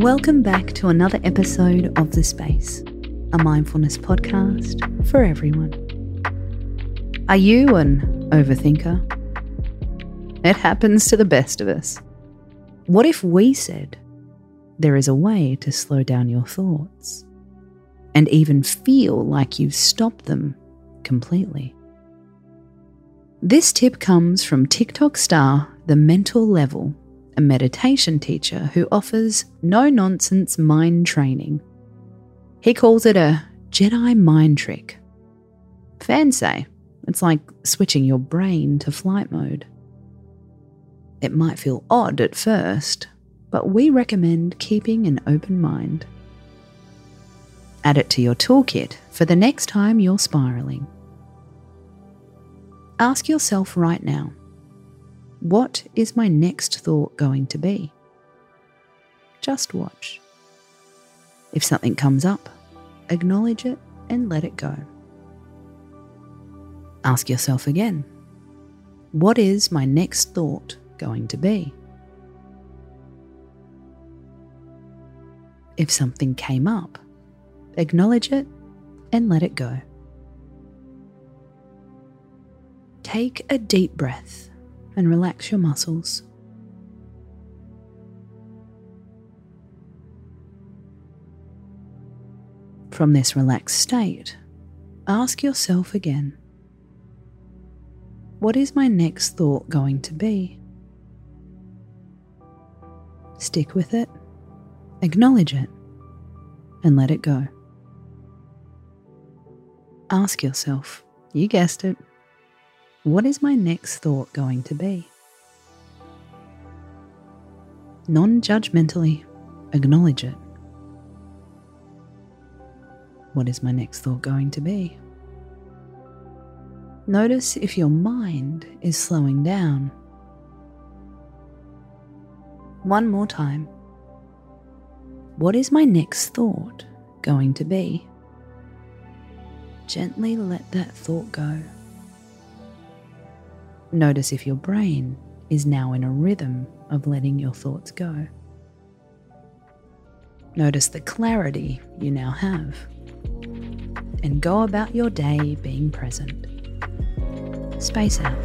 Welcome back to another episode of The Space, a mindfulness podcast for everyone. Are you an overthinker? It happens to the best of us. What if we said there is a way to slow down your thoughts and even feel like you've stopped them completely? This tip comes from TikTok star The Mental Level a meditation teacher who offers no nonsense mind training. He calls it a Jedi mind trick. Fans say it's like switching your brain to flight mode. It might feel odd at first, but we recommend keeping an open mind. Add it to your toolkit for the next time you're spiraling. Ask yourself right now what is my next thought going to be? Just watch. If something comes up, acknowledge it and let it go. Ask yourself again what is my next thought going to be? If something came up, acknowledge it and let it go. Take a deep breath and relax your muscles. From this relaxed state, ask yourself again what is my next thought going to be? Stick with it, acknowledge it, and let it go. Ask yourself, you guessed it, what is my next thought going to be? Non judgmentally acknowledge it. What is my next thought going to be? Notice if your mind is slowing down. One more time. What is my next thought going to be? Gently let that thought go. Notice if your brain is now in a rhythm of letting your thoughts go. Notice the clarity you now have. And go about your day being present. Space out.